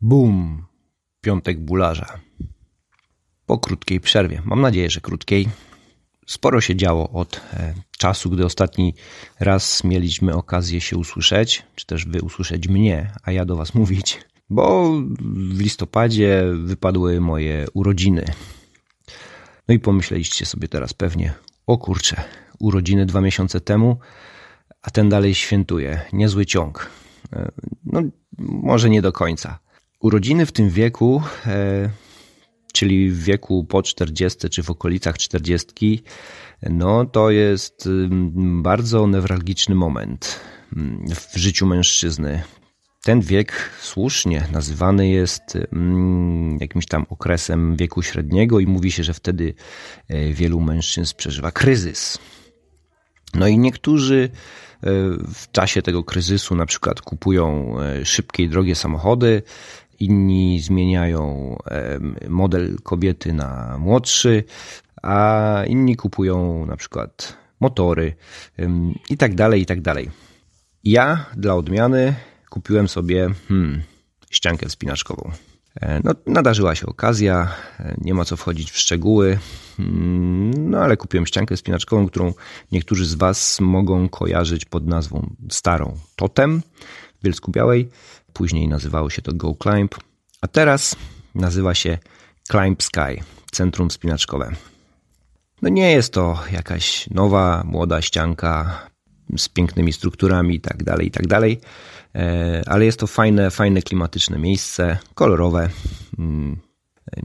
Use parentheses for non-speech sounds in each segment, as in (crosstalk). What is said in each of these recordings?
Bum! Piątek bularza. Po krótkiej przerwie, mam nadzieję, że krótkiej, sporo się działo od e, czasu, gdy ostatni raz mieliśmy okazję się usłyszeć, czy też wy usłyszeć mnie, a ja do was mówić, bo w listopadzie wypadły moje urodziny. No i pomyśleliście sobie teraz pewnie, o kurczę, urodziny dwa miesiące temu, a ten dalej świętuje. Niezły ciąg. E, no, może nie do końca. Urodziny w tym wieku, e, czyli w wieku po 40 czy w okolicach 40, no to jest bardzo newralgiczny moment mm, w życiu mężczyzny. Ten wiek słusznie nazywany jest mm, jakimś tam okresem wieku średniego i mówi się, że wtedy e, wielu mężczyzn przeżywa kryzys. No i niektórzy e, w czasie tego kryzysu na przykład kupują szybkie i drogie samochody, inni zmieniają model kobiety na młodszy, a inni kupują na przykład motory i tak dalej, i tak dalej. Ja dla odmiany kupiłem sobie hmm, ściankę wspinaczkową. E, no, nadarzyła się okazja, e, nie ma co wchodzić w szczegóły, hmm, no ale kupiłem ściankę spinaczkową, którą niektórzy z Was mogą kojarzyć pod nazwą starą Totem w Bielsku Białej. Później nazywało się to Go Climb, a teraz nazywa się Climb Sky, centrum spinaczkowe. No nie jest to jakaś nowa, młoda ścianka z pięknymi strukturami tak dalej, i tak dalej, e, ale jest to fajne, fajne klimatyczne miejsce, kolorowe. Mm,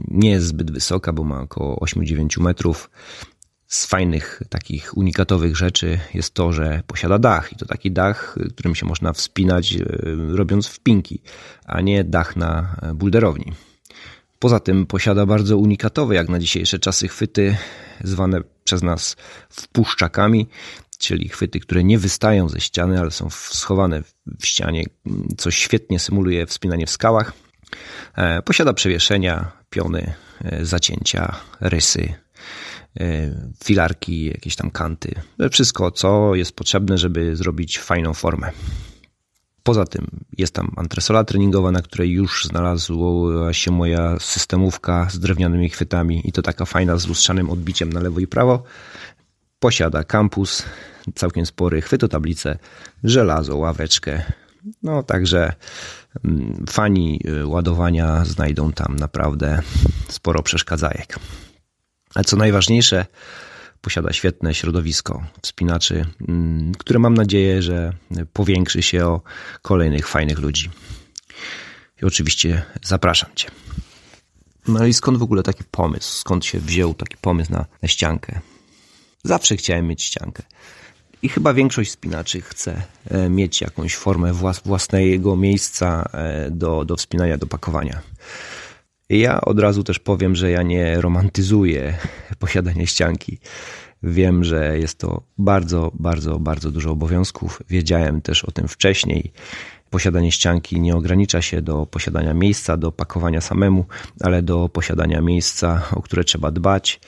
nie jest zbyt wysoka, bo ma około 8-9 metrów. Z fajnych, takich unikatowych rzeczy jest to, że posiada dach i to taki dach, którym się można wspinać, e, robiąc wpinki, a nie dach na bulderowni. Poza tym posiada bardzo unikatowe, jak na dzisiejsze czasy, chwyty zwane przez nas wpuszczakami, czyli chwyty, które nie wystają ze ściany, ale są schowane w ścianie, co świetnie symuluje wspinanie w skałach. E, posiada przewieszenia, piony, e, zacięcia, rysy, E, filarki, jakieś tam kanty. Wszystko, co jest potrzebne, żeby zrobić fajną formę. Poza tym jest tam antresola treningowa, na której już znalazła się moja systemówka z drewnianymi chwytami i to taka fajna z lustrzanym odbiciem na lewo i prawo. Posiada kampus, całkiem spory, chwytotablicę, żelazo, ławeczkę. No także mm, fani y, ładowania znajdą tam naprawdę sporo przeszkadzajek. Ale co najważniejsze, posiada świetne środowisko wspinaczy, mm, które mam nadzieję, że powiększy się o kolejnych fajnych ludzi. I oczywiście zapraszam Cię. No i skąd w ogóle taki pomysł? Skąd się wziął taki pomysł na, na ściankę? Zawsze chciałem mieć ściankę. I chyba większość spinaczy chce e, mieć jakąś formę własnego miejsca e, do, do wspinania, do pakowania. Ja od razu też powiem, że ja nie romantyzuję (laughs) posiadania ścianki. Wiem, że jest to bardzo, bardzo, bardzo dużo obowiązków. Wiedziałem też o tym wcześniej. Posiadanie ścianki nie ogranicza się do posiadania miejsca, do pakowania samemu, ale do posiadania miejsca, o które trzeba dbać.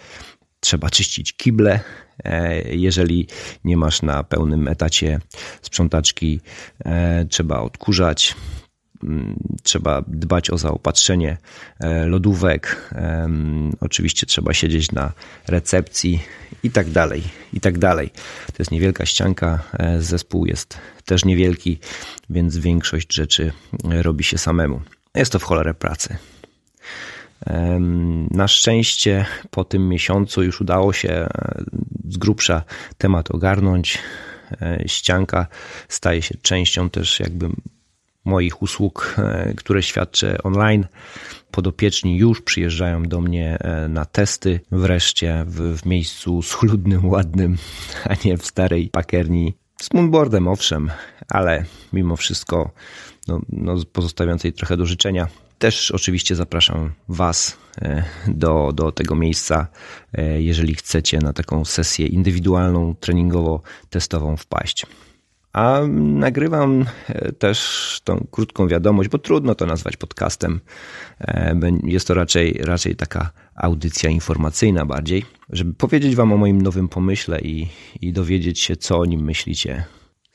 Trzeba czyścić kible, e, jeżeli nie masz na pełnym etacie sprzątaczki, e, trzeba odkurzać, trzeba dbać o zaopatrzenie e, lodówek, oczywiście trzeba siedzieć na recepcji i tak dalej, i tak dalej. To jest niewielka ścianka, e, zespół jest też niewielki, więc większość rzeczy e, robi się samemu. Jest to w cholerę pracy. Na szczęście po tym miesiącu już udało się z grubsza temat ogarnąć. Ścianka staje się częścią też jakby moich usług, e, które świadczę online. Podopieczni już przyjeżdżają do mnie e, na testy, wreszcie w, w miejscu schludnym, (laughs) ładnym, a nie w starej pakerni. Z moonboardem owszem, ale mimo wszystko no, no pozostawiającej trochę do życzenia. Też oczywiście zapraszam Was e, do, do tego miejsca, jeżeli chcecie na taką sesję indywidualną, treningowo-testową wpaść. A nagrywam e, też tą krótką wiadomość, bo trudno to nazwać podcastem. E, jest to raczej, raczej taka audycja informacyjna bardziej, żeby powiedzieć Wam o moim nowym pomyśle i, i dowiedzieć się, co o nim myślicie.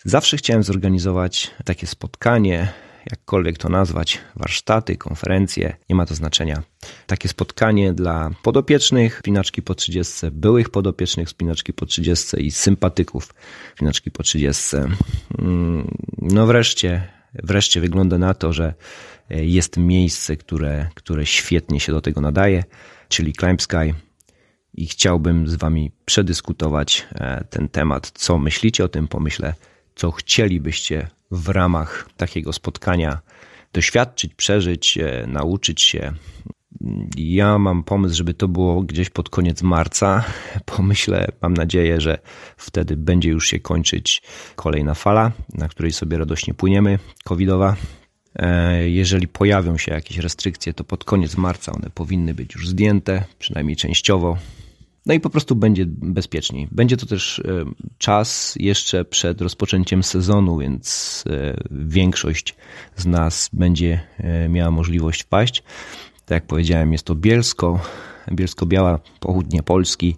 Zawsze chciałem zorganizować takie spotkanie, jakkolwiek to nazwać, warsztaty, konferencje, nie ma to znaczenia. Takie spotkanie dla podopiecznych spinaczki po 30, byłych podopiecznych spinaczki po 30 i sympatyków spinaczki po 30. Mm, no wreszcie, wreszcie wygląda na to, że jest miejsce, które, które świetnie się do tego nadaje, czyli Climb Sky i chciałbym z Wami przedyskutować e, ten temat. Co myślicie o tym pomyśle? Co chcielibyście w ramach takiego spotkania doświadczyć, przeżyć, e, nauczyć się? Ja mam pomysł, żeby to było gdzieś pod koniec marca. (laughs) Pomyślę, mam nadzieję, że wtedy będzie już się kończyć kolejna fala, na której sobie radośnie płyniemy, covidowa. E, jeżeli pojawią się jakieś restrykcje, to pod koniec marca one powinny być już zdjęte, przynajmniej częściowo. No i po prostu będzie bezpieczniej. Będzie to też e, czas jeszcze przed rozpoczęciem sezonu, więc e, większość z nas będzie miała możliwość wpaść. Tak jak powiedziałem, jest to Bielsko, Bielsko-Biała, południe Polski.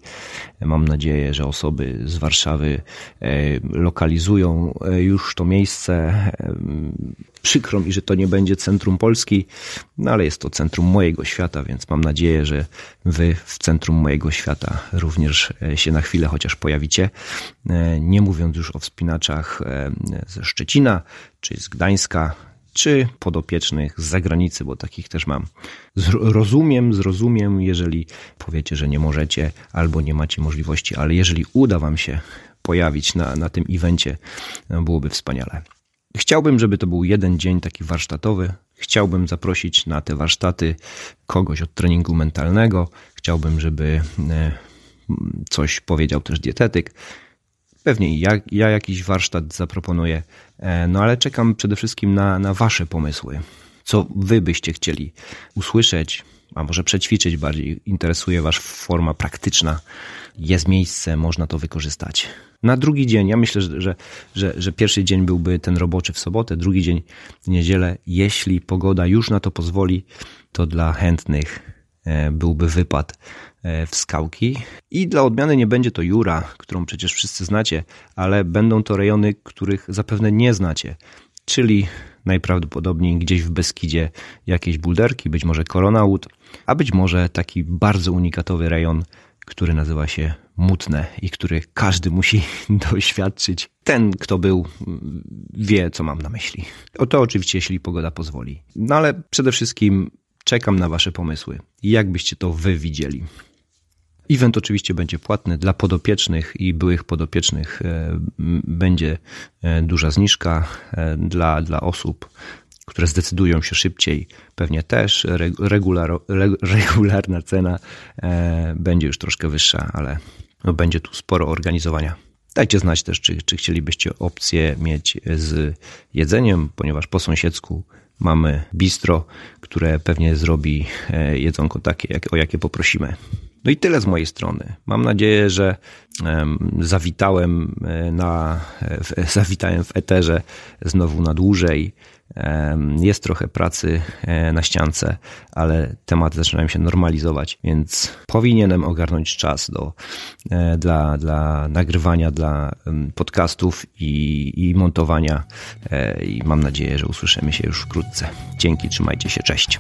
Mam nadzieję, że osoby z Warszawy lokalizują już to miejsce. Przykro mi, że to nie będzie centrum Polski, no ale jest to centrum mojego świata, więc mam nadzieję, że wy w centrum mojego świata również e, się na chwilę chociaż pojawicie. E, nie mówiąc już o wspinaczach e, ze Szczecina czy z Gdańska, czy podopiecznych z zagranicy, bo takich też mam. Rozumiem, zrozumiem, jeżeli powiecie, że nie możecie albo nie macie możliwości, ale jeżeli uda Wam się pojawić na, na tym evencie, byłoby wspaniale. Chciałbym, żeby to był jeden dzień taki warsztatowy. Chciałbym zaprosić na te warsztaty kogoś od treningu mentalnego. Chciałbym, żeby e, coś powiedział też dietetyk. Pewnie ja, ja jakiś warsztat zaproponuję, e, no ale czekam przede wszystkim na, na Wasze pomysły. Co Wy byście chcieli usłyszeć, a może przećwiczyć bardziej. Interesuje Was forma praktyczna. Jest miejsce, można to wykorzystać. Na drugi dzień, ja myślę, że, że, że pierwszy dzień byłby ten roboczy w sobotę, drugi dzień w niedzielę. Jeśli pogoda już na to pozwoli, to dla chętnych byłby wypad e, w skałki. I dla odmiany nie będzie to Jura, którą przecież wszyscy znacie, ale będą to rejony, których zapewne nie znacie. Czyli najprawdopodobniej gdzieś w Beskidzie jakieś bulderki, być może Koronaut, a być może taki bardzo unikatowy rejon, który nazywa się Mutne i który każdy musi (laughs) doświadczyć. Ten, kto był, wie, co mam na myśli. O to oczywiście, jeśli pogoda pozwoli. No ale przede wszystkim czekam na Wasze pomysły. Jak byście to Wy widzieli? Event oczywiście będzie płatny dla podopiecznych i byłych podopiecznych. E, będzie e, duża zniżka e, dla, dla osób, które zdecydują się szybciej. Pewnie też regular, (laughs) regularna cena będzie już troszkę wyższa, ale no będzie tu sporo organizowania. Dajcie znać też, czy, czy chcielibyście opcję mieć z jedzeniem, ponieważ po sąsiedzku mamy bistro, które pewnie zrobi jedzonko takie, o jakie poprosimy. No i tyle z mojej strony. Mam nadzieję, że zawitałem e, na, zawitałem w eterze znowu na dłużej. Jest trochę pracy e, na ściance, ale tematy zaczynają się normalizować, więc powinienem ogarnąć czas do, e, dla, dla nagrywania, dla podcastów i, i montowania. I mam nadzieję, że usłyszymy się już wkrótce. Dzięki, trzymajcie się, cześć.